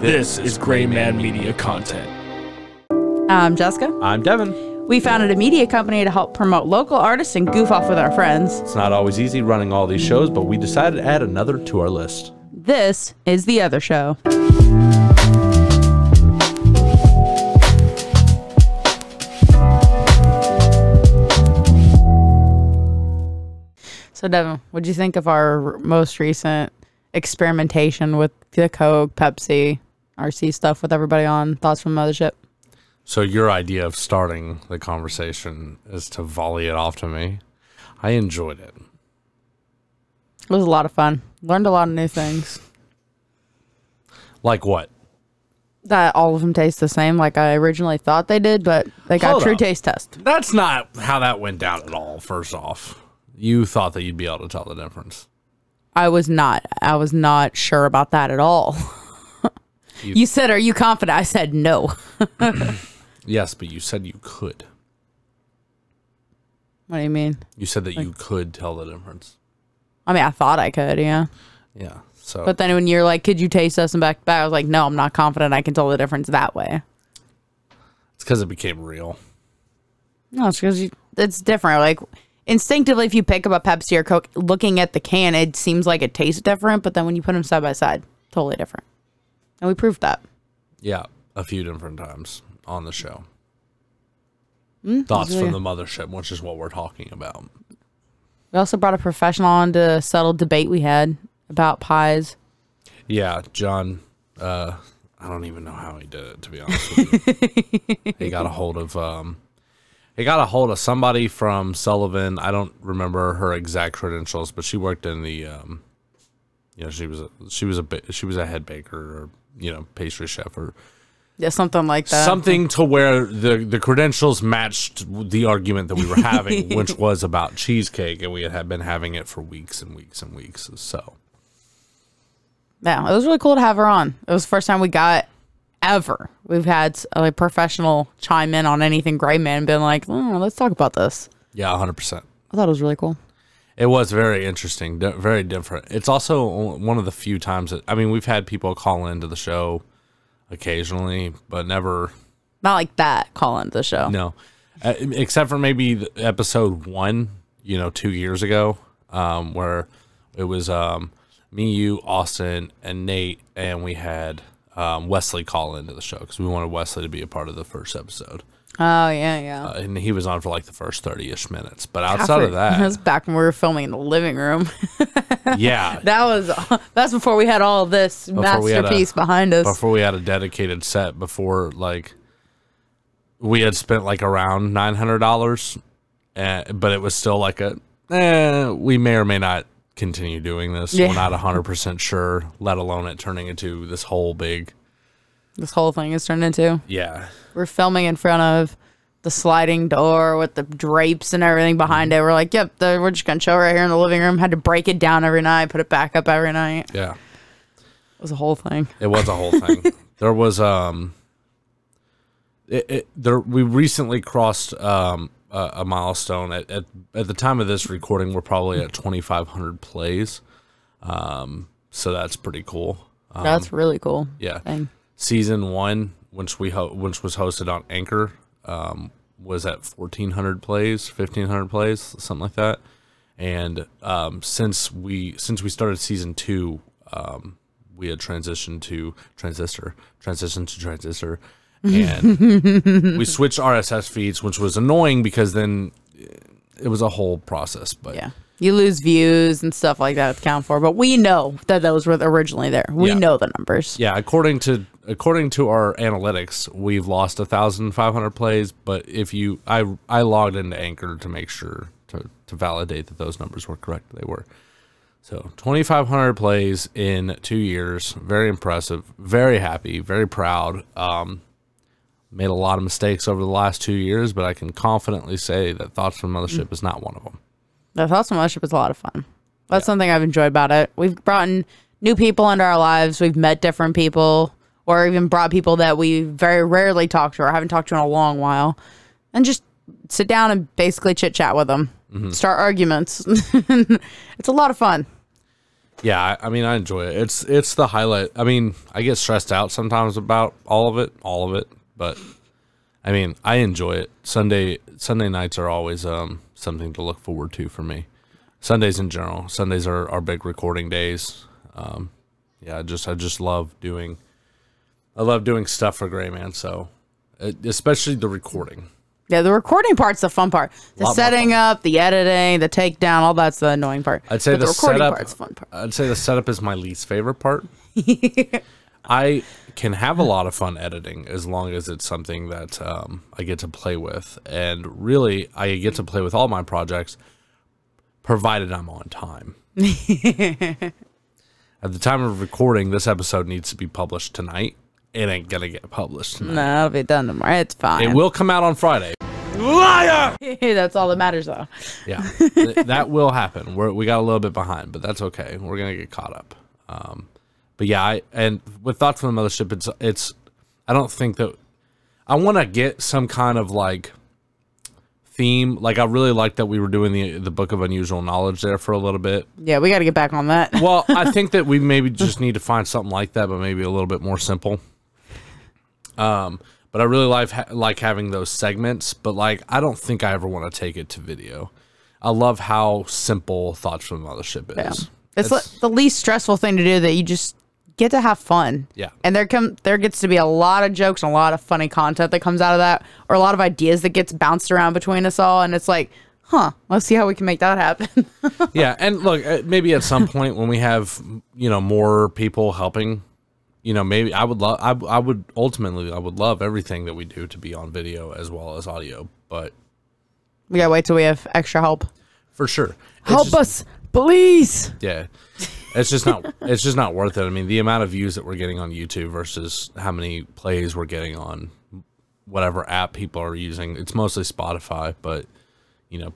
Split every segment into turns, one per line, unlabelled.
This is Grayman Media content.
I'm Jessica.
I'm Devin.
We founded a media company to help promote local artists and goof off with our friends.
It's not always easy running all these shows, but we decided to add another to our list.
This is The Other Show. So, Devin, what do you think of our most recent experimentation with the Coke, Pepsi, RC stuff with everybody on? Thoughts from Mothership?
So your idea of starting the conversation is to volley it off to me. I enjoyed it.
It was a lot of fun. Learned a lot of new things.
Like what?
That all of them taste the same, like I originally thought they did, but they got
Hold
true
up.
taste test.
That's not how that went down at all, first off. You thought that you'd be able to tell the difference.
I was not. I was not sure about that at all.
You-
you said, "Are you confident?" I said, "No."
Yes, but you said you could.
what do you mean?
You said that you could tell the difference.
I mean, I thought I could, yeah.
Yeah. So
But then when you're like, "Could you taste us?" and back to back, I was like, "No, I'm not confident. I can tell the difference that way."
it's because it became real.
No, it's because it's different. Like instinctively, if you pick up a Pepsi or Coke, looking at the can, it seems like it tastes different. But then when you put them side by side, totally different. And we proved that.
Yeah, a few different times on the show.
Hmm,
Thoughts
really-
from the mothership, which is what we're talking about.
We also brought a professional on to settle debate we had about pies.
Yeah, John. Uh, I don't even know how he did it. To be honest with you, he got a hold of. Um, he got a hold of somebody from Sullivan. I don't remember her exact credentials, but she worked in the. Um, you know, she was a, she was a she was a head baker or you know pastry chef or
Yeah, something like that.
something to where the the credentials matched the argument that we were having, which was about cheesecake, and we had been having it for weeks and weeks and weeks. So
Yeah, it was really cool to have her on. It was the first time we got ever. We've had uh, a like, professional chime in on anything Grayman been like, oh, let's talk about this.
yeah, hundred percent.
I thought it was really cool.
It was very interesting, very different. It's also one of the few times that I mean, we've had people call into the show occasionally, but never
Not like that, call into the show.
no, uh, except for maybe episode one, you know, two years ago, um, where it was um, me, you, Austin, and Nate, and we had um, Wesley call into the show because we wanted Wesley to be a part of the first episode,
Oh, yeah, yeah.
uh, and he was on for like the first thirty ish minutes. But outside of
that was
that,
back when we were filming in the living room.
yeah,
that was that's before we had all this
had a-
masterpiece behind us.
before we had a dedicated set before like we had spent like around nine hundred dollars uh, but it was still like a eh, we may or may not continue doing this
Yeah.
we're not hundred percent sure let alone it turning into this whole big
this whole thing is turned into.
yeah
We're filming in front of the sliding door with the drapes and everything behind it. We're like, yep, the, we're just gonna show right here in the living room. Had to break it down every night, put it back up every night.
yeah
It was a whole thing.
it was a whole thing there was um it, it there we recently crossed um a, a milestone at, at at the time of this recording we're probably at 2500 plays um so that's pretty cool um,
That's really cool.
yeah
Thing.
Season one which we ho- which was hosted on anchor um was at 1400 plays 1500 plays something like that and um since we since we started season two um we had transitioned to transistor transitioned to transistor and we switched rss feeds which was annoying because then it was a whole process but
Yeah. You lose views and stuff like that to count for, but we know that those were originally there. We
Yeah.
know the numbers.
Yeah, according to according to our analytics, we've lost a thousand five hundred plays. But if you, I I logged into Anchor to make sure to to validate that those numbers were correct. They were. So twenty five hundred plays in two years, very impressive. Very happy, very proud. Um, made a lot of mistakes over the last two years, but I can confidently say that Thoughts from Mothership is not one of them.
The Thoughts on Mothership is a lot of fun. That's something I've enjoyed about it. We've brought in new people into our lives. We've met different people, or even brought people that we very rarely talk to or haven't talked to in a long while, and just sit down and basically chit chat with them, start arguments. it's a lot of fun.
Yeah, I, I mean, I enjoy it. It's it's the highlight. I mean, I get stressed out sometimes about all of it, all of it, but I mean, I enjoy it. Sunday Sunday nights are always um something to look forward to for me. Sundays in general. Sundays are our big recording days. Um, yeah, I just I just love doing. I love doing stuff for Grayman. So, uh, especially the recording.
Yeah, the recording part's the fun part. The
Lot more
setting
fun.
up, the editing, the takedown, all that's the annoying part.
I'd say
But
the,
the recording
setup.
part's the fun part.
I'd say the setup is my least favorite part. I can have a lot of fun editing as long as it's something that um, I get to play with, and really, I get to play with all my projects, provided I'm on time. At the time of recording, this episode needs to be published tonight. It ain't gonna get published tonight.
No, it'll be done tomorrow. It's fine.
It will come out on Friday. Liar!
that's all that matters, though.
Yeah, th- that will happen. We're, we got a little bit behind, but that's okay. We're gonna get caught up. Um, but yeah, I and with thoughts from the mothership, it's it's. I don't think that I want to get some kind of like theme. Like I really like that we were doing the the book of unusual knowledge there for a little bit.
Yeah, we got to get back on that.
Well, I think that we maybe just need to find something like that, but maybe a little bit more simple. Um, but I really like ha- like having those segments, but like I don't think I ever want to take it to video. I love how simple thoughts from the mothership
Yeah.
is.
It's li- the least stressful thing to do that you just get to have fun.
Yeah.
And there come there gets to be a lot of jokes and a lot of funny content that comes out of that or a lot of ideas that gets bounced around between us all and it's like, "Huh, let's see how we can make that happen."
yeah, and look, uh, maybe at some point when we have you know more people helping, you know, maybe I would love, I, I would ultimately, I would love everything that we do to be on video as well as audio, but
we got to wait till we have extra help.
for sure, It's
Help
just-
us, please.
Yeah. It's just not it's just not worth it. I mean, the amount of views that we're getting on YouTube versus how many plays we're getting on whatever app people are using. It's mostly Spotify, but you know,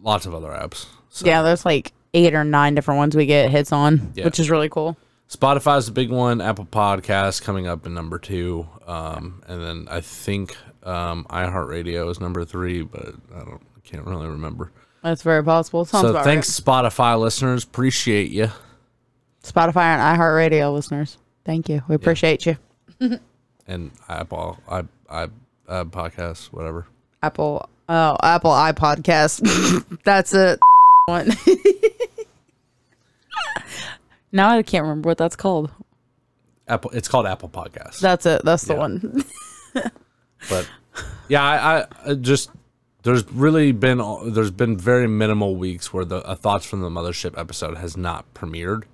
lots of other apps. So
Yeah, there's like 8 or 9 different ones we get hits on,
Yeah.
which is really cool.
Spotify's the big one, Apple Podcasts coming up in number 2. Um, and then I think um, iHeartRadio is number 3, but I don't can't really remember.
That's very possible. Sounds
so thanks Spotify listeners, appreciate you.
Spotify and iHeartRadio listeners. Thank you. We appreciate you.
And Apple i i uh, podcasts, whatever.
Apple oh Apple iPodcast. That's it. One. Now I can't remember what that's called.
Apple. It's called Apple Podcasts.
That's it. That's the
Yeah.
one.
but yeah, I, I- just there's really been there's been very minimal weeks where the a thoughts from the mothership episode has not premiered.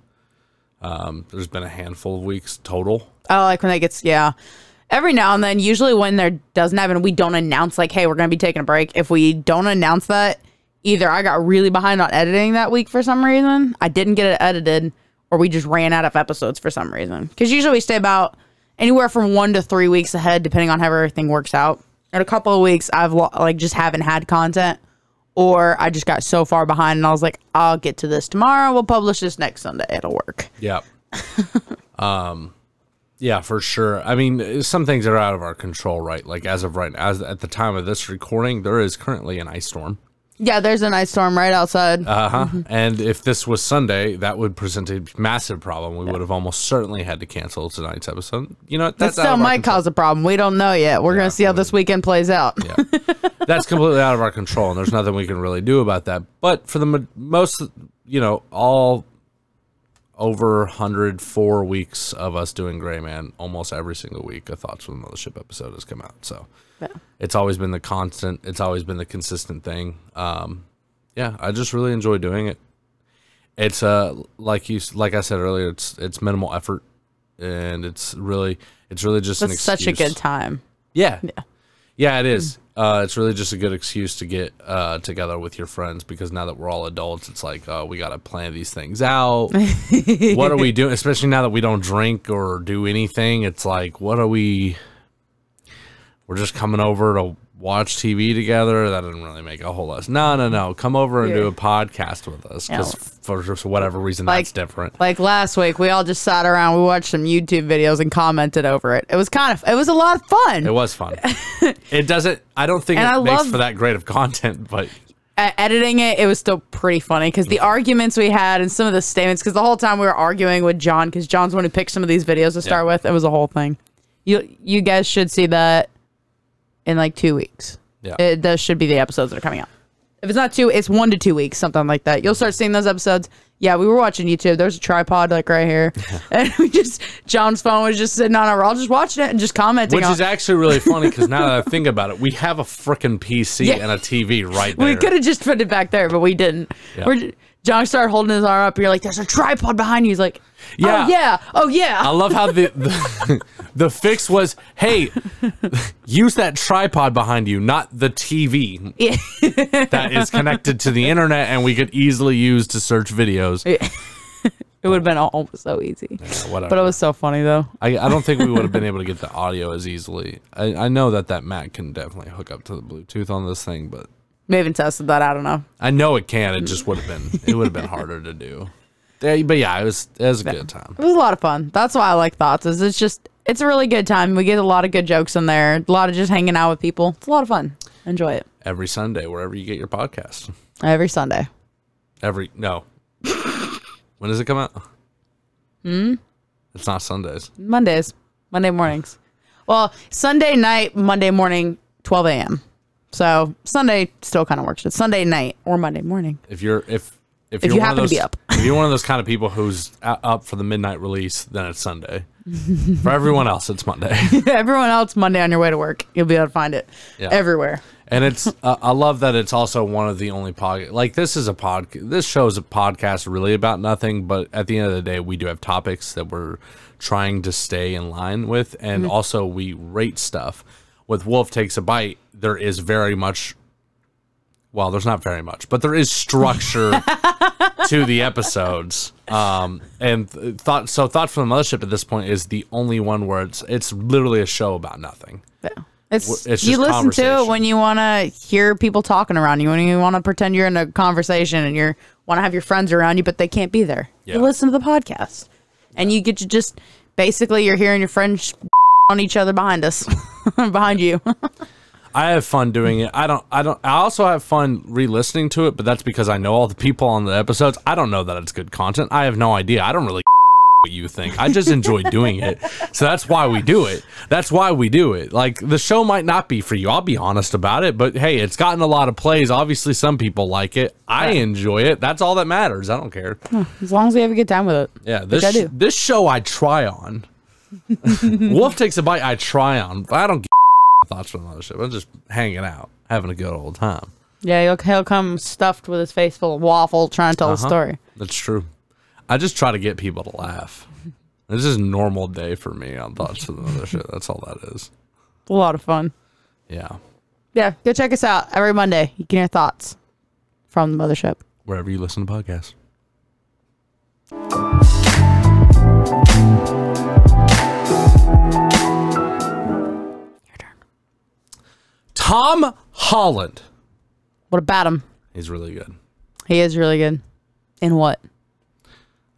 Um, there's been a handful of weeks total.
I like when that gets yeah. Every now and then, usually when there doesn't happen, we don't announce like, "Hey, we're gonna be taking a break." If we don't announce that, either I got really behind on editing that week for some reason, I didn't get it edited, or we just ran out of episodes for some reason. Because usually we stay about anywhere from one to three weeks ahead, depending on how everything works out. In a couple of weeks, I've like just haven't had content, or I just got so far behind, and I was like, "I'll get to this tomorrow. We'll publish this next Sunday. It'll work."
Yeah. um, yeah, for sure. I mean, some things are out of our control, right? Like as of right now, as at the time of this recording, there is currently an ice storm.
Yeah, there's an ice storm right outside.
Uh huh. And if this was Sunday, that would present a massive problem. We would have almost certainly had to cancel tonight's episode. You know,
That
out
still
of our
might
control.
cause a problem. We don't know yet. We're
Yeah,
gonna see how this weekend plays out.
Yeah. That's completely out of our control, and there's nothing we can really do about that. But for the mo- most, you know, all over 104 weeks of us doing Grayman, almost every single week, a Thoughts from the Mothership episode has come out. So
Yeah.
it's always been the constant, it's always been the consistent thing. Um, yeah, I just really enjoy doing it. It's uh like you like I said earlier, it's it's minimal effort, and it's really it's really just an
That's such a good time.
Yeah. Yeah. Yeah, it is. Uh, it's really just a good excuse to get uh, together with your friends because now that we're all adults, it's like, uh, we got to plan these things out. what are we doing? Especially now that we don't drink or do anything. It's like, what are we? We're just coming over to watch TV together. That didn't really make a whole lot. No, no, no. Come over and do a podcast with us because
Yeah.
for just whatever reason
Like-
that's different.
Like last week, we all just sat around, we watched some YouTube videos and commented over it. It was kind of, it was a lot of fun.
It was fun. it doesn't. I don't think
And
it
I
makes
love-
for that great of content, but
editing it, it was still pretty funny because the mm-hmm. arguments we had and some of the statements. Because the whole time we were arguing with John, because John's the one who picked some of these videos to start
Yeah.
with. It was a whole thing. You you guys should see that in like two weeks.
Yeah.
It those should be the episodes that are coming out. If it's not two, it's one to two weeks, something like that. You'll start seeing those episodes. Yeah, we were watching YouTube. There's a tripod like right here, and we just John's phone was just sitting on our. All just watching it and just commenting.
Which
on
is actually really funny because now that I think about it, we have a freaking PC
Yeah.
and a TV right there.
We could have just put it back there, but we didn't.
Yeah.
We're John started holding his arm up. You're like, "There's a tripod behind you." He's like, oh,
Yeah.
"Oh yeah, oh yeah.
I love how the, the the fix was, hey, use that tripod behind you, not the TV that is connected to the internet and we could easily use to search videos.
It would have been almost so easy,
Whatever.
but it was so funny though.
I, I don't think we would have been able to get the audio as easily. I, I know that that Mac can definitely hook up to the Bluetooth on this thing, but
We haven't tested that. I don't know.
I know it can. It just would have been it would have been harder to do. Yeah, but yeah, it was it was a good time.
It was a lot of fun. That's why I like thoughts. Is it's just it's a really good time. We get a lot of good jokes in there. A lot of just hanging out with people. It's a lot of fun. Enjoy it
Every Sunday, wherever you get your podcast.
every Sunday.
Every no. when does it come out? Hmm. It's not Sundays.
Mondays, Monday mornings. Well, Sunday night, Monday morning, 12 a.m. So Sunday still kind of works. It's Sunday night or Monday morning.
If you're if if,
If
you're
you
one of
happen to
those,
be up.
if you're one of those kind of people who's up for the midnight release, then it's Sunday. for everyone else, it's Monday.
Everyone else, Monday on your way to work, you'll be able to find it
Yeah.
everywhere.
and it's uh, I love that it's also one of the only pod like this is a pod this show is a podcast really about nothing but at the end of the day we do have topics that we're trying to stay in line with and
Mm-hmm.
also we rate stuff with wolf takes a bite there is very much well there's not very much but there is structure to the episodes um and th- thought so thought from the mothership at this point is the only one where it's it's literally a show about nothing
Yeah. It's,
it's
you listen to it when you want to hear people talking around you, when you want to pretend you're in a conversation and you want to have your friends around you, but they can't be there.
Yeah.
You listen to the podcast, and you get to just basically you're hearing your friends on each other behind us, behind you.
I have fun doing it. I don't. I don't. I also have fun re-listening to it, but that's because I know all the people on the episodes. I don't know that it's good content. I have no idea. I don't really what you think. I just enjoy doing it, so that's why we do it. That's why we do it. Like the show might not be for you. I'll be honest about it, but hey, it's gotten a lot of plays. Obviously, some people like it. I enjoy it. That's all that matters. I don't care.
as long as we have a good time with it.
Yeah, this this show I try on. Wolf takes a bite. I try on. But I don't get thoughts from the other shit. I'm just hanging out, having a good old time.
Yeah, he'll, he'll come stuffed with his face full of waffle, trying to tell
Uh-huh.
a story.
That's true. I just try to get people to laugh. This is a normal day for me on thoughts from the other shit. That's all that is.
A lot of fun.
Yeah,
Yeah, go check us out every Monday. You can hear thoughts from the mothership.
wherever you listen to podcasts. Tom Holland.
What about him?
He's really good.
He is really good. In what?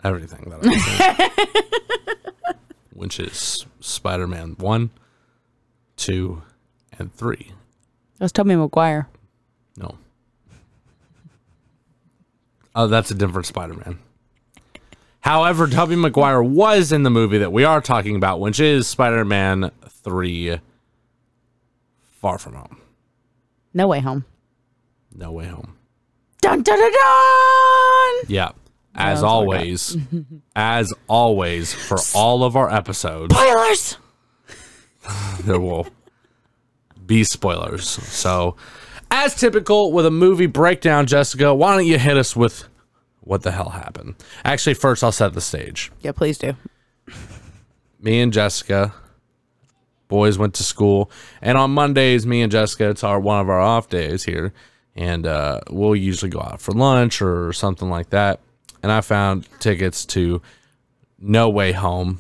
Everything that I. Which is Spider Man 1, 2, and 3.
That's Tobey Maguire.
No. Oh, that's a different Spider Man. However, Tobey Maguire was in the movie that we are talking about, which is Spider Man 3 Far From Home.
No way home.
No Way Home.
Dun dun dun dun.
Yeah. As
that's all I got.
always, as always, for all of our episodes,
Spoilers.
there will be spoilers. So, as typical with a movie breakdown, Jessica, why don't you hit us with what the hell happened? Actually, first, I'll set the stage.
Yeah, please do.
Me and Jessica, boys went to school, and on Mondays, me and Jessica, it's our one of our off days here, and uh, we'll usually go out for lunch or something like that. And I found tickets to No Way Home,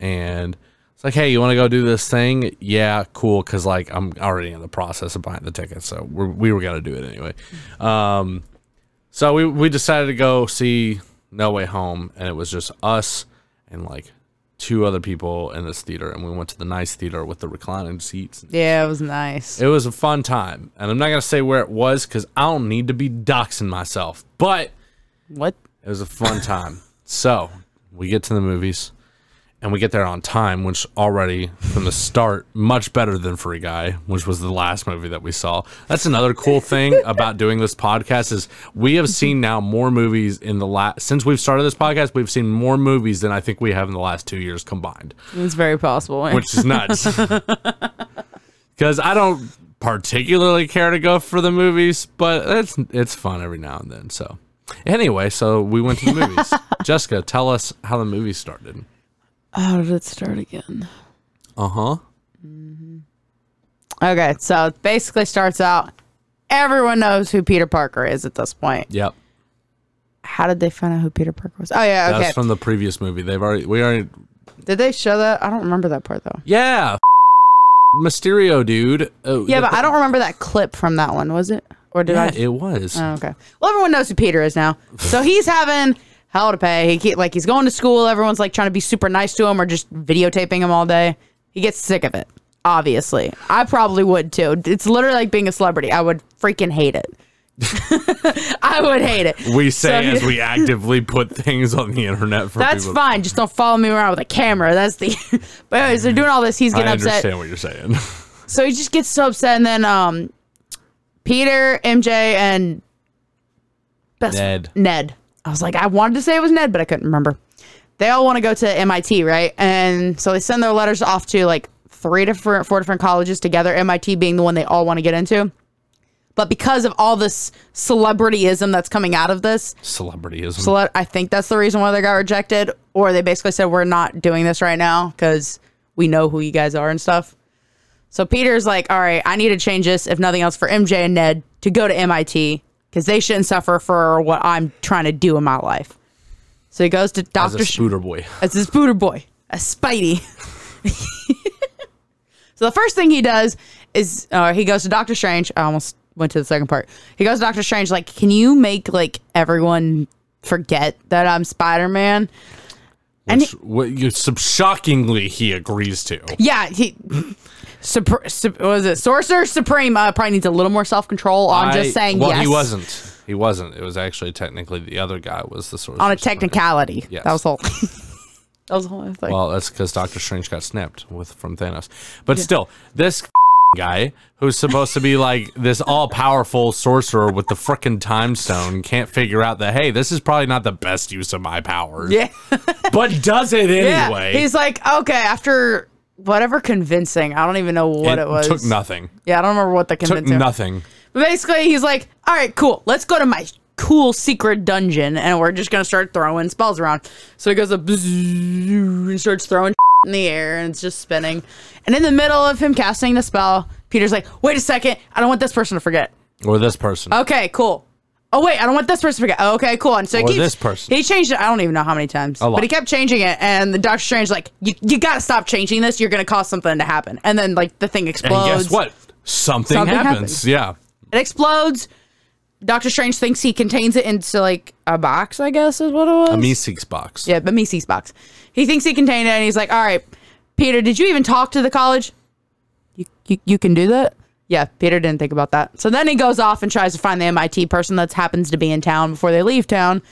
and it's like, hey, you want to go do this thing? Yeah, cool. Because like I'm already in the process of buying the tickets, so we're, we were gonna do it anyway. Um, so we we decided to go see No Way Home, and it was just us and like two other people in this theater, and we went to the nice theater with the reclining seats.
Yeah, it was nice.
It was a fun time, and I'm not gonna say where it was because I don't need to be doxing myself, but
What?
it was a fun time. So we get to the movies, and we get there on time, which already from the start much better than Free Guy, which was the last movie that we saw. That's another cool thing about doing this podcast is we have mm-hmm. seen now more movies in the last since we've started this podcast. We've seen more movies than I think we have in the last two years combined
It's very possible.
which is nuts. Because I don't particularly care to go for the movies, but it's it's fun every now and then. So anyway, so we went to the movies. Jessica, tell us how the movie started.
How did it start again?
Uh huh.
Okay, so it basically starts out. Everyone knows who Peter Parker is at this point.
Yep.
How did they find out who Peter Parker was? Oh yeah, okay.
was from the previous movie. They've already we already
did they show that? I don't remember that part though.
yeah. Mysterio, dude. Oh,
Yeah,
the-
but I don't remember that clip from that one. Was it? Or did
Yeah,
I?
it was.
Oh, okay. Well, everyone knows who Peter is now. So he's having hell to pay. He keep, like he's going to school. Everyone's like trying to be super nice to him or just videotaping him all day. He gets sick of it. Obviously, I probably would too. It's literally like being a celebrity. I would freaking hate it. I would hate it.
we say
So
as we actively put things on the internet for
That's
people.
fine. Just don't follow me around with a camera. That's the. but anyways, they're doing all this. He's
I
getting upset.
understand what you're saying.
So he just gets so upset, and then um, Peter, MJ, and best
Ned.
Ned. I was like, I wanted to say it was Ned, but I couldn't remember. They all want to go to MIT, right? And so they send their letters off to like three different, four different colleges together. MIT being the one they all want to get into. But because of all this celebrityism that's coming out of this,
Celebrityism.
cele- I think that's the reason why they got rejected. Or they basically said, we're not doing this right now because we know who you guys are and stuff. So Peter's like, all right, I need to change this, if nothing else, for MJ and Ned to go to MIT because they shouldn't suffer for what I'm trying to do in my life. So he goes to Doctor
scooter boy.
as a booter boy, a Spidey. so the first thing he does is uh, he goes to Doctor Strange. I almost went to the second part. He goes to Doctor Strange, like, can you make like everyone forget that I'm Spider Man? And
Which, what you shockingly he agrees to.
Yeah, he. Supr- what was it? Sorcerer Supreme uh, probably needs a little more self control on
I-
just saying
well,
yes.
he wasn't. He wasn't. It was actually technically the other guy was the Sorcerer
on a technicality.
Yes.
That was the whole. that was the whole thing.
Well, that's because Doctor Strange got snapped with from Thanos. But still, this guy who's supposed to be like this all powerful sorcerer with the frickin' time stone can't figure out that hey, this is probably not the best use of my powers.
yeah.
But does it
yeah.
anyway.
He's like, okay, after whatever convincing, I don't even know what it, was.
Took nothing.
Yeah, I don't remember what the convincing.
Took nothing.
But basically, he's like, all right, cool. Let's go to my cool secret dungeon, and we're just gonna start throwing spells around. So he goes up and starts throwing in the air, and it's just spinning. And in the middle of him casting the spell, Peter's like, wait a second, I don't want this person to forget.
Or this person.
Okay, cool. Oh wait, I don't want this person to forget. Oh, okay, cool. And so he
Or
keeps-
this person.
He changed it. I don't even know how many times,
lot.
but he kept changing it. And the Doctor Strange like, you you gotta stop changing this. You're gonna cause something to happen. And then like the thing
and
explodes.
guess what? Something,
Something
happens.
happens.
Yeah.
It explodes. Doctor Strange thinks he contains it into like a box. I guess is what it was.
A Meeseeks box.
Yeah, but Meeseeks box. He thinks he contained it, and he's like, "All right, Peter, did you even talk to the college? You, you, you can do that." Yeah, Peter didn't think about that. So then he goes off and tries to find the MIT person that happens to be in town before they leave town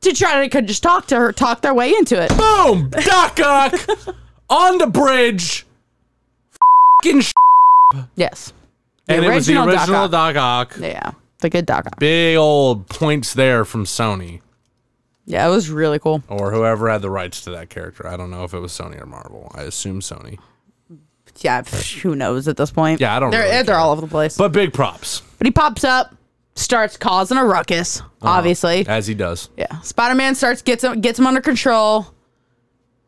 to try to could just talk to her, talk their way into it.
Boom! Doc Ock on the bridge.
Yes,
and it was the
original Doc Ock.
Doc Ock.
yeah, the good Doc. Ock.
Big old points there from Sony
Yeah, it was really cool.
or whoever had the rights to that character. I don't know if it was Sony or Marvel. I assume Sony.
Yeah, who knows at this point?
Yeah, I don't
They're
really
they're all over the place.
But big props,
But he pops up, starts causing a ruckus. Uh-huh. Obviously,
as he does.
yeah. Spider Man starts gets him gets him under control.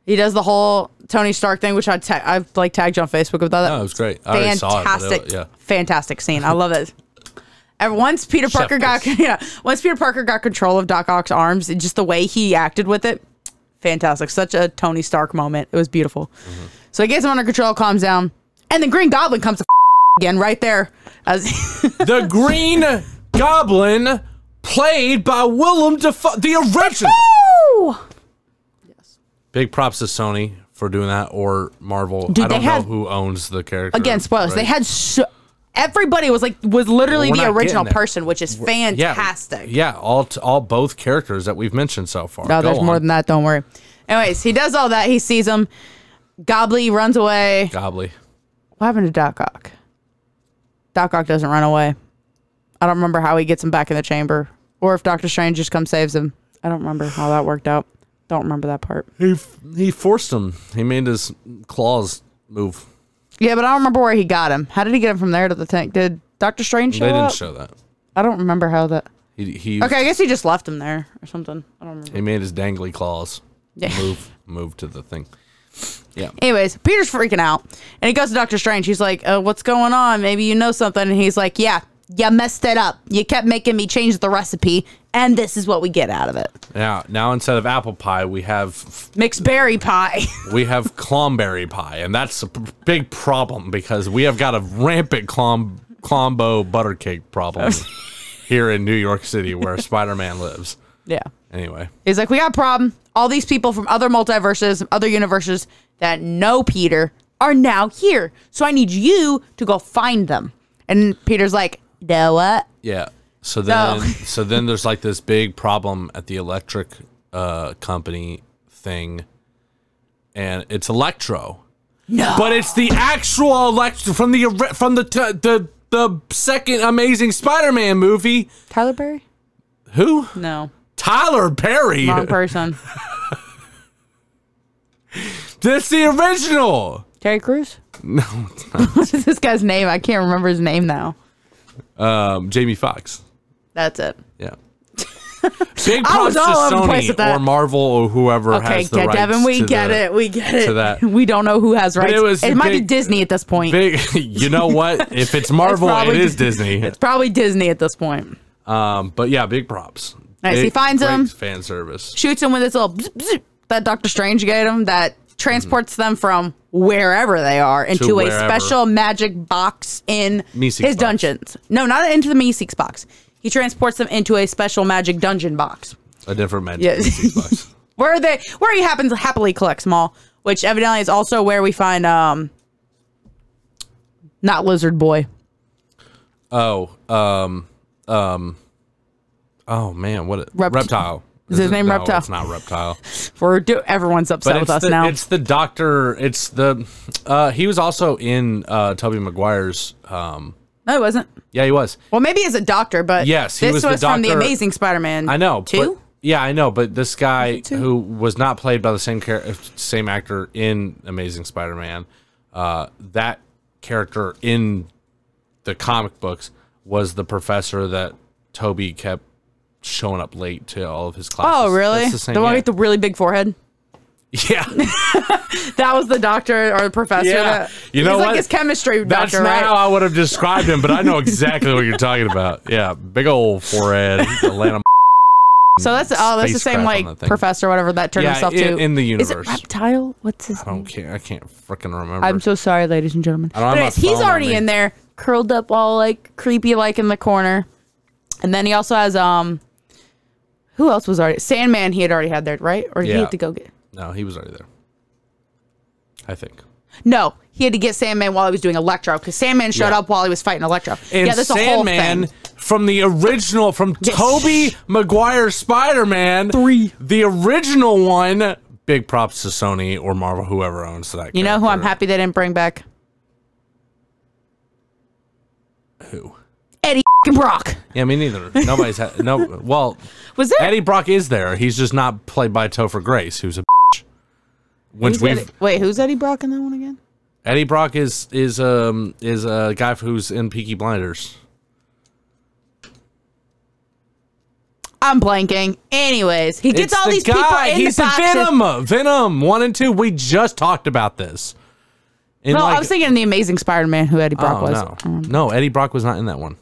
He does the whole Tony Stark thing, which I ta- I've like tagged you on Facebook about that.
No, it was great. I already saw it, but it-
fantastic,
yeah.
fantastic scene. I love it. And once Peter Parker got
kiss.
yeah, once Peter Parker got control of Doc Ock's arms, and just the way he acted with it, fantastic. Such a Tony Stark moment. It was beautiful.
Mm-hmm.
So he gets him under control, calms down, and the Green Goblin comes to again right there as
The Green Goblin, played by Willem Dafoe, the original.
Woo!
Big props to Sony for doing that, or Marvel.
Dude,
I don't
they
know
had-
who owns the character.
Again, spoilers. They had so everybody was like was literally
We're
the original person, which is
Yeah,
fantastic.
Yeah, all t- all both characters that we've mentioned so far.
No,
Go
there's more than that. Don't worry. Anyways, he does all that. He sees him. Gobbly runs away.
Gobbly.
What happened to Doc Ock? Doc Ock doesn't run away. I don't remember how he gets him back in the chamber, or if Doctor Strange just comes saves him. I don't remember how that worked out. Don't remember that part.
He f- he forced him. He made his claws move.
Yeah, but I don't remember where he got him. How did he get him from there to the tank? Did Doctor Strange show
they didn't
up?
show that.
I don't remember how that.
He he
Okay, I guess he just left him there or something. I don't remember.
he made his dangly claws
Yeah.
move move to the thing. Yeah.
Anyways, Peter's freaking out, and he goes to Doctor Strange. He's like, uh, "What's going on? Maybe you know something." And he's like, "Yeah, you messed it up. You kept making me change the recipe, and this is what we get out of it:
Now now instead of apple pie, we have
mixed berry pie."
we have clomberry pie, and that's a p- big problem because we have got a rampant clom clombo butter cake problem here in New York City where Spider-Man lives.
Yeah.
Anyway,
He's like, we got a problem. All these people from other multiverses, other universes that know Peter are now here. So I need you to go find them. And Peter's like, know what?
yeah. So then
No.
so then there's like this big problem at the electric uh, company thing, and it's Electro.
No.
But it's the actual Electro from the ori- from the t- the the second Amazing Spider-Man movie.
Tyler Berry?
Who?
No.
Tyler Perry.
Wrong person.
That's the original.
Terry Crews?
No,
What is this guy's name? I can't remember his name now.
um, Jamie Foxx.
That's it.
Yeah. Big
I was
props to
all over the place
Sony
that.
or Marvel or whoever
Okay,
has the
get
rights
Devin, we
to
get
the-
it. We get it.
to that.
We don't know who has rights.
it
It,
was
might be
big-
Disney at this point.
Big, you know what? If it's Marvel,
probably
it is Disney.
It's probably Disney at this point.
Um, but yeah, big props.
Nice, he finds
great
him.
Fan service.
shoots him with his little bzz, bzz, that Doctor Strange gave him that transports them from wherever they are into a
wherever.
special magic box in
Meeseeks
his
box.
dungeons. No, not into the Meeseeks box. He transports them into a special magic dungeon box
A different magic.
Yeah.
Disney box.
where they where he happens to happily collect small, which evidently is also where we find um not Lizard Boy.
Oh, um, um, oh man, what?
Rept-
reptile.
Is his name
no,
Reptile?
It's not reptile.
We're do- everyone's upset
But
with us
the,
now.
it's the doctor. It's the. Uh, he was also in uh, Tobey Maguire's. Um,
no, it wasn't.
yeah, he was.
Well, maybe as a doctor, but
Yes, he
this
was the
from the Amazing Spider-Man.
I know.
Two.
But, yeah, I know. But this guy who was not played by the same char- same actor in Amazing Spider-Man, uh, that character in the comic books was the professor that Tobey kept showing up late to all of his classes.
Oh, really?
That's
The,
the
one
yeah.
with the really big forehead.
yeah.
That was the doctor or the professor.
Yeah.
That,
You know what?
like his chemistry
That's
doctor,
not
right?
how I would have described him, but I know exactly what you're talking about. Yeah, big old forehead, Atlanta.
so that's oh, that's the same like
thing.
professor, whatever that turned
Yeah,
himself
in-
to
in the
Is it
universe.
reptile? What's his
I
name?
don't care. I can't freaking remember.
I'm so sorry, ladies and gentlemen.
I don't
But anyways, he's already in there, curled up, all like creepy, like in the corner. And then he also has um, who else was already Sandman? He had already had there, right? Or did he
Yeah.
have to go get?
no, he was already there. I think.
No, he had to get Sandman while he was doing Electro because Sandman showed
Yeah.
up while he was fighting Electro.
And
yeah, that's a whole
Sandman
thing.
from the original, from
Yes.
Tobey Maguire Spider-Man,
Three.
the original one. Big props to Sony or Marvel, whoever owns that.
You know who I'm
character.
happy they didn't bring back?
Who?
Eddie Brock.
Yeah, me neither. Nobody's had no. Well,
Was there?
Eddie Brock is there. He's just not played by Topher Grace, who's a bitch. Which
Who's
we've
Eddie- wait, who's Eddie Brock in that one again?
Eddie Brock is is um is a guy who's in Peaky Blinders.
I'm blanking. Anyways, he gets
It's
all
the
these
guy.
people in
He's
the
in
boxes.
Venom. Venom one and two. We just talked about this. In
No, I was thinking the Amazing Spider-Man, who Eddie Brock
oh,
was.
no, no. Eddie Brock was not in that one.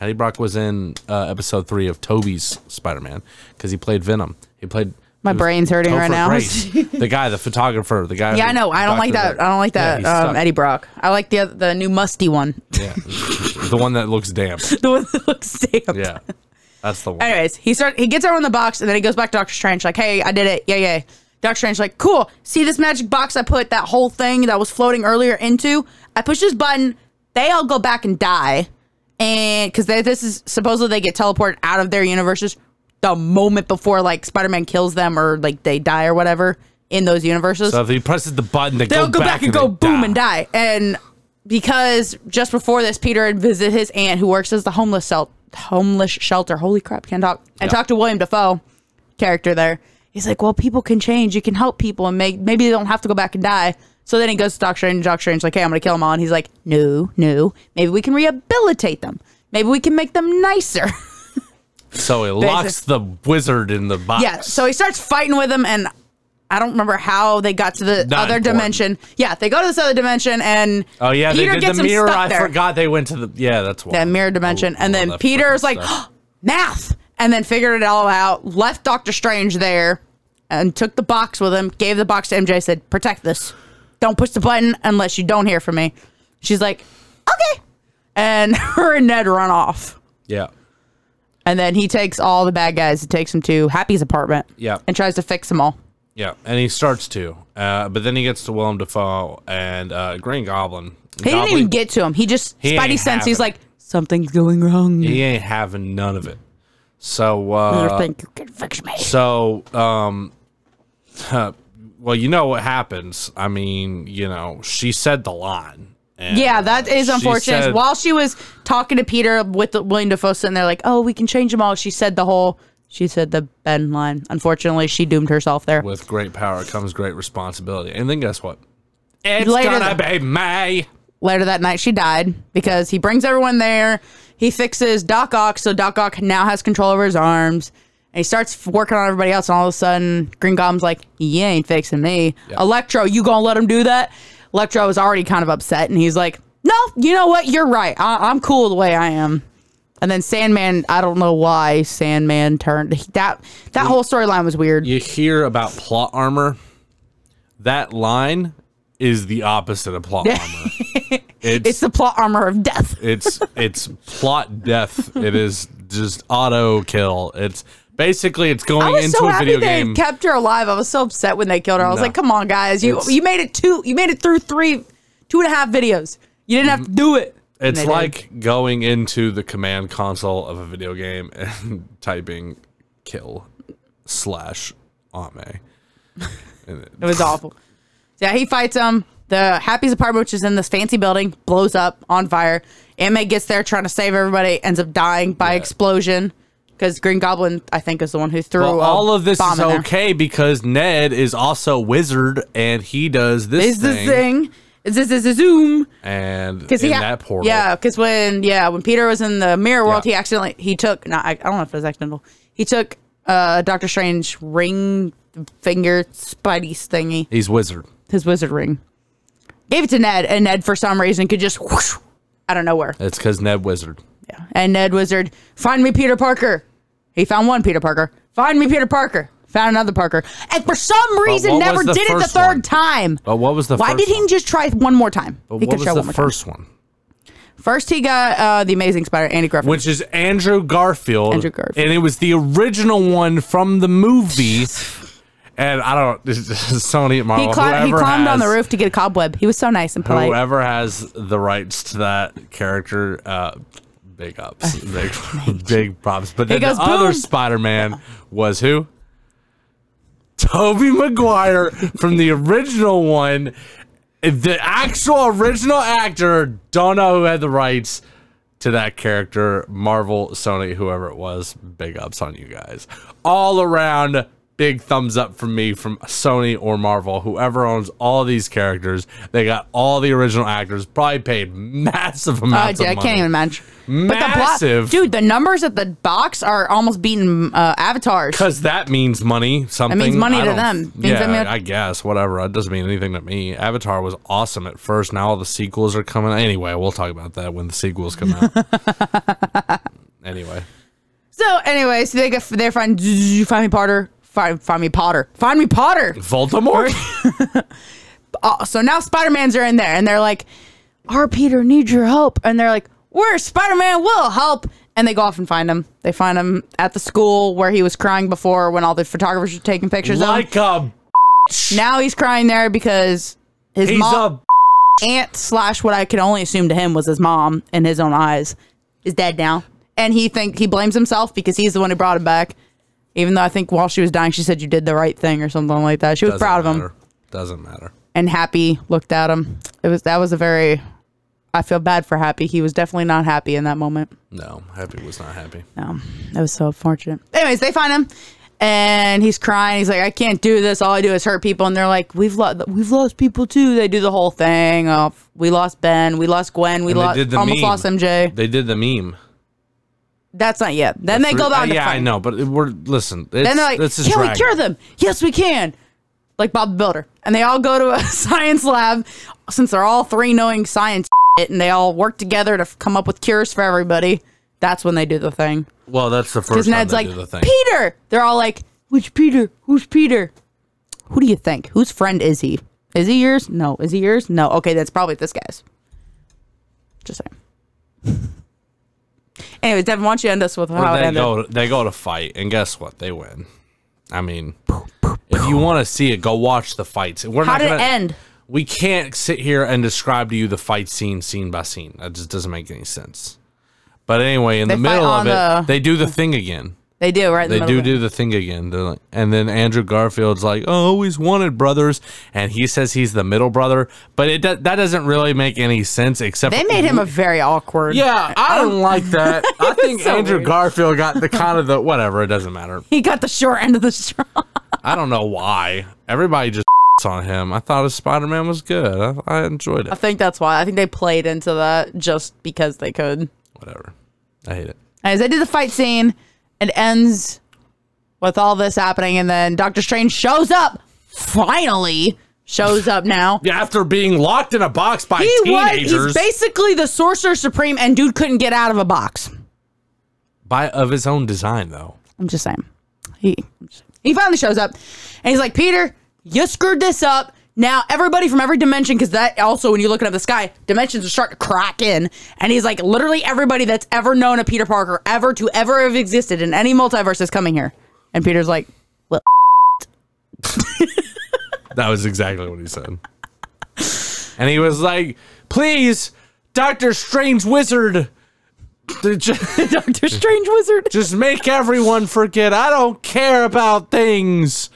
Eddie Brock was in uh, episode three of Tobey's Spider-Man because he played Venom. He played.
My brain's hurting right now.
Grace, the guy, the photographer, the guy.
Yeah, I know. I don't like that. I don't like that
he's
um. Eddie Brock. I like the the new musty one,
Yeah, the one that looks damp.
the one that looks damp.
Yeah, that's the one.
Anyways, he start he gets everyone in the box and then he goes back to Doctor Strange like, "Hey, I did it. Yeah, yeah. Doctor Strange like, cool. See this magic box I put that whole thing that was floating earlier into? I push this button. They all go back and die, and because this is supposedly they get teleported out of their universes the moment before like Spider Man kills them or like they die or whatever in those universes.
So if he presses the button, they
They'll
go,
go back, and
they
go boom and die. And because just before this, Peter had visited his aunt who works as the homeless sel- homeless shelter. Holy crap, can't talk. And
Yeah.
talked to William Dafoe, character there. He's like, well, people can change. You can help people and make maybe they don't have to go back and die. So then he goes to Doctor Strange. and Doctor Strange's like, hey, I'm gonna kill them all. And he's like, no, no. Maybe we can rehabilitate them. Maybe we can make them nicer.
So he locks the wizard in the box.
Yeah, so he starts fighting with him, and I don't remember how they got to the
Not
other
important.
dimension. Yeah, they go to this other dimension, and
Oh yeah,
Peter
they did
gets
the mirror. I
there.
forgot they went to the yeah. That's why
that mirror dimension,
Oh,
and
all
then
oh,
Peter's like
stuff.
math, and then figured it all out. Left Doctor Strange there, and took the box with him. Gave the box to MJ. Said, "Protect this. Don't push the button unless you don't hear from me." She's like, "Okay," and her and Ned run off.
yeah,
And then he takes all the bad guys. He takes them to Happy's apartment.
Yeah.
and tries to fix them all.
yeah, and he starts to, uh, but then he gets to Willem Dafoe and uh, Green Goblin.
He didn't even get to him. He just
He
Spidey sense. He's like something's going wrong.
He ain't having none of it. So,
I
uh,
think you can fix me.
so, um, well, you know what happens. I mean, you know, she said the line.
Yeah, that is unfortunate.
said-
While she was talking to Peter with the, William Dafoe sitting there, like, "Oh, we can change them all," she said the whole. She said the Ben line. Unfortunately, she doomed herself there.
with great power comes great responsibility. And then guess what? It's
Later
gonna
th-
be May.
Later that night, she died because he brings everyone there. He fixes Doc Ock, so Doc Ock now has control over his arms. And he starts working on everybody else, and all of a sudden, Green Goblin's like, "You ain't fixing me." Electro, you gonna let him do that? Electro was already kind of upset, and he's like, "No, you know what? You're right. I- I'm cool the way I am." And then Sandman, I don't know why Sandman turned that. That whole storyline was weird.
You hear about plot armor. That line is the opposite of plot armor. It's
It's the plot armor of death.
it's it's plot death. It is just auto kill. It's basically it's going into
so
a
happy
video
they
game.
kept her alive. I was so upset when they killed her. I was
No.
like, "Come on, guys! You
It's-
you made it two. You made it through three, two and a half videos. You didn't have to mm-hmm. do it." And
It's
did.
like going into the command console of a video game and typing kill slash ame. It-
was awful. Yeah, he fights him. The Happy's apartment, which is in this fancy building, blows up on fire. Aunt May gets there trying to save everybody, ends up dying by explosion because Green Goblin, I think, is the one who threw.
Well, all of this is okay because Ned is also wizard and he does this
Is
thing.
this thing? Is this is a zoom?
And
Because
in
he ha-
that portal,
Yeah, because when yeah when Peter was in the mirror world,
Yeah.
he accidentally he took not I, I don't know if it was accidental. He took uh Doctor Strange ring finger Spidey's thingy,
he's wizard.
his wizard ring. Gave it to Ned, and Ned for some reason could just whoosh out of nowhere.
It's because Ned wizard.
Yeah, and Ned Wizard find me Peter Parker. He found one Peter Parker. Find me Peter Parker. Found another Parker, and for some reason
what
never
was the
did it the
first
third
one?
time.
But what was the
Why
first
did he
one?
just try one more time?
But
he
what
could
was
try
the
one more time.
first one?
First, he got uh, the Amazing Spider, Andy Griffith.
Which is Andrew Garfield.
Andrew Garfield.
And it was the original one from the movie. And I don't this is Sony Marvel.
He climbed, he
whoever
climbed on the roof to get a cobweb. He was so nice and polite.
Whoever has the rights to that character, uh, big ups, big, big props. But then
goes,
the other
boom.
Spider-Man was who? Tobey Maguire from the original one. The actual original actor, don't know who had the rights to that character. Marvel, Sony, whoever it was, big ups on you guys. All around, big thumbs up from me from Sony or Marvel. Whoever owns all these characters, they got all the original actors, probably paid massive
Uh,
amounts
I
of money.
can't even imagine.
Massive.
But the dude, the numbers at the box are almost beating uh, avatars.
Because that means money. Something
money
I
to them. Means
yeah,
mean-
I guess whatever. It doesn't mean anything to me. Avatar was awesome at first. Now all the sequels are coming. Anyway, we'll talk about that when the sequels come out. anyway,
So, anyway, so they get they find you find me Potter, find find me Potter, find me Potter.
Voldemort.
Uh, so now Spider Man's are in there, and they're like, "Our Peter needs your help," and they're like, "Where Spider Man We'll help." And they go off and find him. They find him at the school where he was crying before when all the photographers were taking pictures of him.
like a
now he's crying there because his
He's
mom, aunt slash what I could only assume to him was his mom in his own eyes is dead now, and he think he blames himself because he's the one who brought him back. Even though I think while she was dying, she said you did the right thing or something like that. She was
doesn't
proud of him
matter. Doesn't matter.
and Happy looked at him. It was that was a very. I feel bad for Happy. He was definitely not happy in that moment.
No, Happy was not happy.
No, that was so unfortunate. Anyways, they find him, and he's crying. He's like, "I can't do this. All I do is hurt people." And they're like, "We've lost, we've lost people too." They do the whole thing of, "We lost Ben. We lost Gwen. We
And they
lost
did the
almost
meme.
lost MJ."
They did the meme.
That's not yet. Then they go
Uh,
down to
yeah, I know, but we're listen. It's,
Then they're like,
this is
"Can we cure them?" Yes, we can. Like Bob the Builder, and they all go to a science lab since they're all three knowing science, and they all work together to come up with cures for everybody. That's when they do the thing.
Well, that's the
Because
first time
Ned's
they
like,
do the thing.
Peter. They're all like, which Peter? Who's Peter? Who do you think? Whose friend is he? Is he yours? No. Is he yours? No. Okay, that's probably this guy's. Just saying. Anyways, Devin, why don't you end us with how it
they
ended?
go they go to fight, and guess what? They win. I mean, if you want to see it, go watch the fights. We're
How
not
did it
gonna,
end?
We can't sit here and describe to you the fight scene, scene by scene. That just doesn't make any sense. But anyway, in
They
the
fight
middle of
on
it,
the-
they do the thing again.
They do, right? in the
They do do the thing again. They're like- and then Andrew Garfield's like, "Oh, always wanted brothers," and he says he's the middle brother, but it do- that doesn't really make any sense. Except
They made him a very awkward.
Yeah, I don't like that. I think
so
Andrew
weird.
Garfield got the kind of the whatever. It doesn't matter.
He got the short end of the straw.
I don't know why. Everybody just on him. I thought his Spider Man was good. I, I enjoyed it.
I think that's why. I think they played into that just because they could.
Whatever. I hate it.
As they did the fight scene, it ends with all this happening, and then Doctor Strange shows up. Finally, shows up now.
Yeah, after being locked in a box by
He was. He's basically the Sorcerer Supreme, and dude couldn't get out of a box.
by of his own design, though.
I'm just saying. He he finally shows up, and he's like, Peter, you screwed this up. Now everybody from every dimension, because that also when you're looking up the sky, dimensions are starting to crack in, and he's like, literally everybody that's ever known a Peter Parker, ever to ever have existed in any multiverse is coming here. And Peter's like, well,
That was exactly what he said. and he was like, "Please, Doctor Strange Wizard,
Doctor Strange wizard.
just make everyone forget. I don't care about things."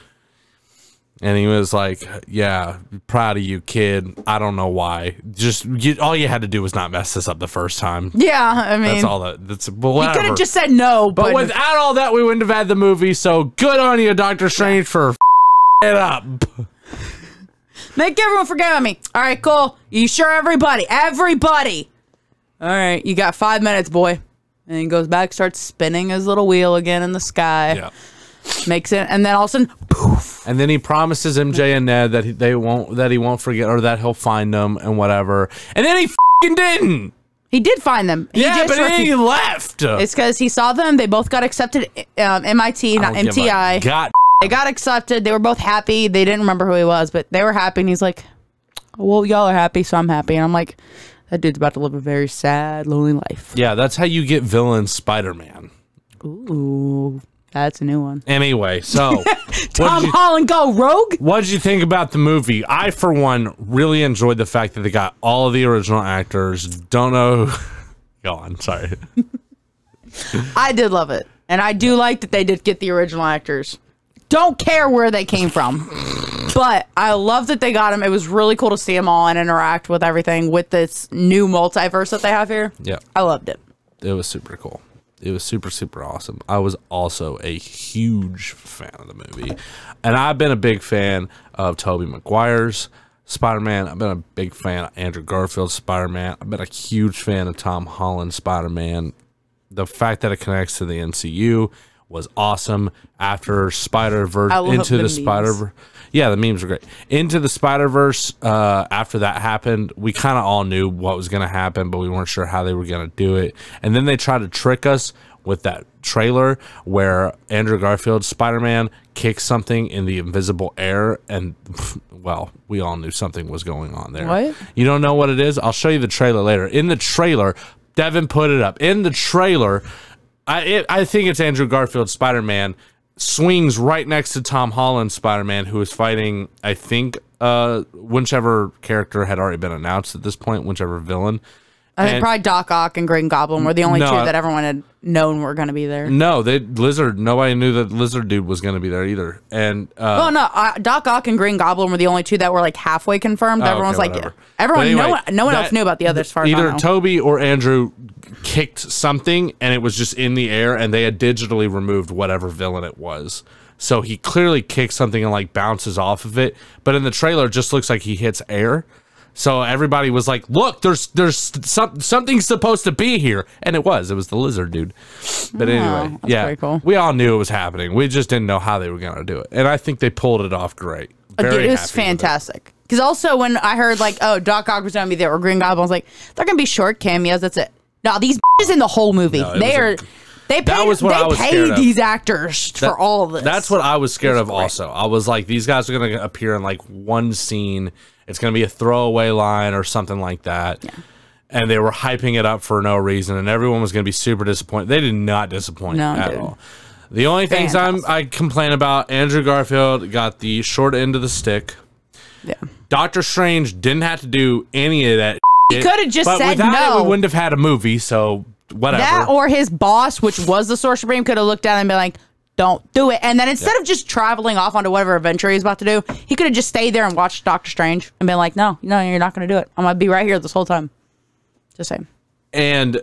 And he was like, "Yeah, proud of you, kid. I don't know why. Just you, all you had to do was not mess this up the first time.
Yeah, I mean,
That's all that. That's but
he could have just said no,
but
but,
without all that, we wouldn't have had the movie. So good on you, Doctor Strange, for f- it up."
make everyone forget about me. All right, cool. You sure, everybody? Everybody. All right, you got five minutes, boy. And he goes back, starts spinning his little wheel again in the sky.
Yeah.
Makes it, and then all of a sudden, poof.
And then he promises MJ and Ned that he, they won't that he won't forget or that he'll find them and whatever. And then he fing didn't.
He did find them. He
yeah,
just
but then he left.
It's because he saw them. They both got accepted. Um, MIT, not
I don't give a
MTI.
God.
They got accepted. They were both happy. They didn't remember who he was, but they were happy. And he's like, "Well, y'all are happy, so I'm happy." And I'm like, "That dude's about to live a very sad, lonely life."
Yeah, that's how you get villain Spider Man.
Ooh, that's a new one.
Anyway, so
Tom
you,
Holland go rogue.
what did you think about the movie? I, for one, really enjoyed the fact that they got all of the original actors. Don't know. Go on. Sorry.
I did love it, and I do like that they did get the original actors. Don't care where they came from, but I love that they got them. It was really cool to see them all and interact with everything with this new multiverse that they have here.
Yeah.
I loved it.
it was super cool. It was super, super awesome. I was also a huge fan of the movie. And I've been a big fan of Tobey Maguire's Spider Man. I've been a big fan of Andrew Garfield's Spider Man. I've been a huge fan of Tom Holland's Spider Man. The fact that it connects to the MCU was awesome. After Spider Verse into
the.
Spider. Yeah, the memes were great. Into the Spider Verse. Uh, after that happened, we kind of all knew what was going to happen, but we weren't sure how they were going to do it. And then they tried to trick us with that trailer where Andrew Garfield's Spider Man kicks something in the invisible air, and well, we all knew something was going on there.
What?
You don't know what it is? I'll show you the trailer later. In the trailer, Devin put it up. In the trailer, I it, I think it's Andrew Garfield's Spider Man swings right next to Tom Holland Spider Man, who is fighting, I think, uh, whichever character had already been announced at this point, whichever villain.
I think
And-
probably Doc Ock and Green Goblin were the only
No,
two that everyone had known were going to be there.
No, they Lizard. Nobody knew that Lizard dude was going to be there either. And uh,
Oh no, uh, Doc Ock and Green Goblin were the only two that were like halfway confirmed.
Oh,
everyone was
okay,
like,
whatever.
everyone,
anyway,
no one, no one else knew about the others. As far as
either
know.
Tobey or Andrew kicked something and it was just in the air and they had digitally removed whatever villain it was. So he clearly kicked something and like bounces off of it, but in the trailer it just looks like he hits air. So everybody was like, "Look, there's there's some, something supposed to be here," and it was. It was the lizard dude. But anyway,
that's
yeah,
cool.
we all knew it was happening. We just didn't know how they were gonna do it, and I think they pulled it off great.
Uh,
Very
it was
happy with it.
fantastic. Because also when I heard like, oh, Doc Ock was going to be there or Green Goblin, I was like, they're going to be short cameos. That's it. No, these is in the whole movie.
No,
they
was a-
are. They paid,
was
they
was
paid these actors for all of this.
That's what I was scared of
great.
also. I was like, these guys are going to appear in like one scene. It's going to be a throwaway line or something like that. And they were hyping it up for no reason, and everyone was going to be super disappointed. They did not disappoint
No,
at
dude.
all. The only things I'm, I complain about, Andrew Garfield got the short end of the stick.
Yeah.
Doctor Strange didn't have to do any of that.
He coulda just
but
said
without It,
no.
we wouldn't have had a movie, so whatever.
That or his boss, which was the Sorcerer Supreme, could have looked at him and been like, don't do it. And then instead of just traveling off onto whatever adventure he's about to do, he could have just stayed there and watched Doctor Strange and been like, no, no, you're not going to do it. I'm going to be right here this whole time. Just saying.
and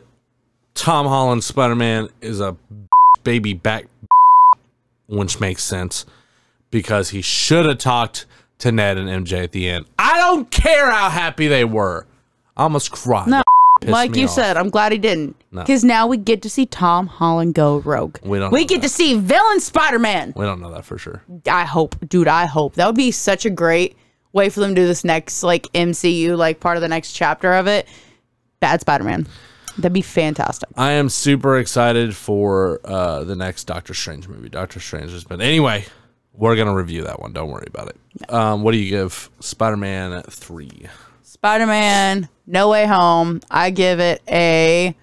Tom Holland Spider Man is a baby back, which makes sense because he should have talked to Ned and MJ at the end. I don't care how happy they were. I almost cried.
No.
Pissed
like you
off.
said, I'm glad he didn't.
No.
Because now we get to see Tom Holland go rogue.
We don't
We get
that.
to see villain Spider Man.
we don't know that for sure.
I hope, dude. I hope that would be such a great way for them to do this next like MCU like part of the next chapter of it. Bad Spider Man. That'd be fantastic.
I am super excited for uh, the next Doctor Strange movie. Doctor Strange has been anyway. We're gonna review that one. Don't worry about it. Um, what do you give Spider Man three?
Spider Man, No Way Home. I give it a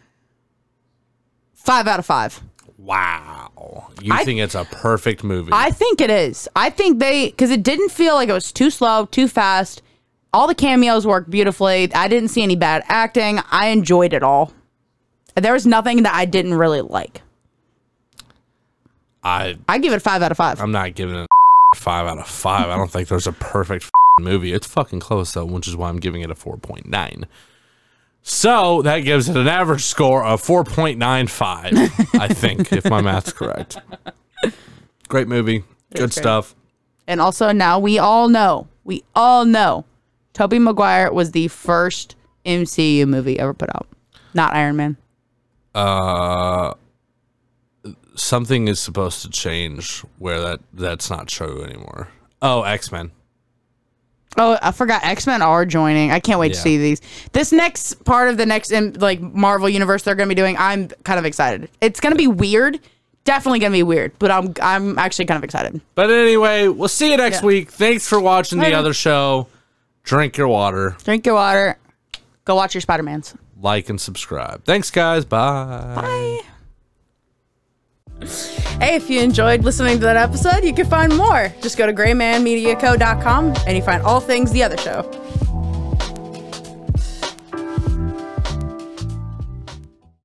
five out of five.
Wow, you
I-
think it's a perfect movie?
I think it is. I think they because it didn't feel like it was too slow, too fast. All the cameos worked beautifully. I didn't see any bad acting. I enjoyed it all. There was nothing that I didn't really like.
I
I give it a five out of five.
I'm not giving it a five out of five. I don't think there's a perfect movie. It's fucking close though, which is why I'm giving it a 4.9. So that gives it an average score of 4.95, I think, if my math's correct. Great movie. Good
great.
stuff.
And also now we all know, we all know, Tobey Maguire was the first MCU movie ever put out, not Iron Man.
Uh, something is supposed to change where that that's not true anymore. Oh, X Men.
Oh, I forgot X Men are joining. I can't wait to
Yeah.
see these. This next part of the next like Marvel universe they're going to be doing, I'm kind of excited. It's going to be weird, definitely going to be weird, but I'm I'm actually kind of excited.
But anyway, we'll see you next
Yeah.
week. Thanks for watching the
Later.
other show. Drink your water,
Drink your water. Go watch your Spider Mans.
like and subscribe. Thanks, guys. Bye.
Bye. Hey, if you enjoyed listening to that episode, you can find more. Just go to graymanmediaco.com and you find all things the other show.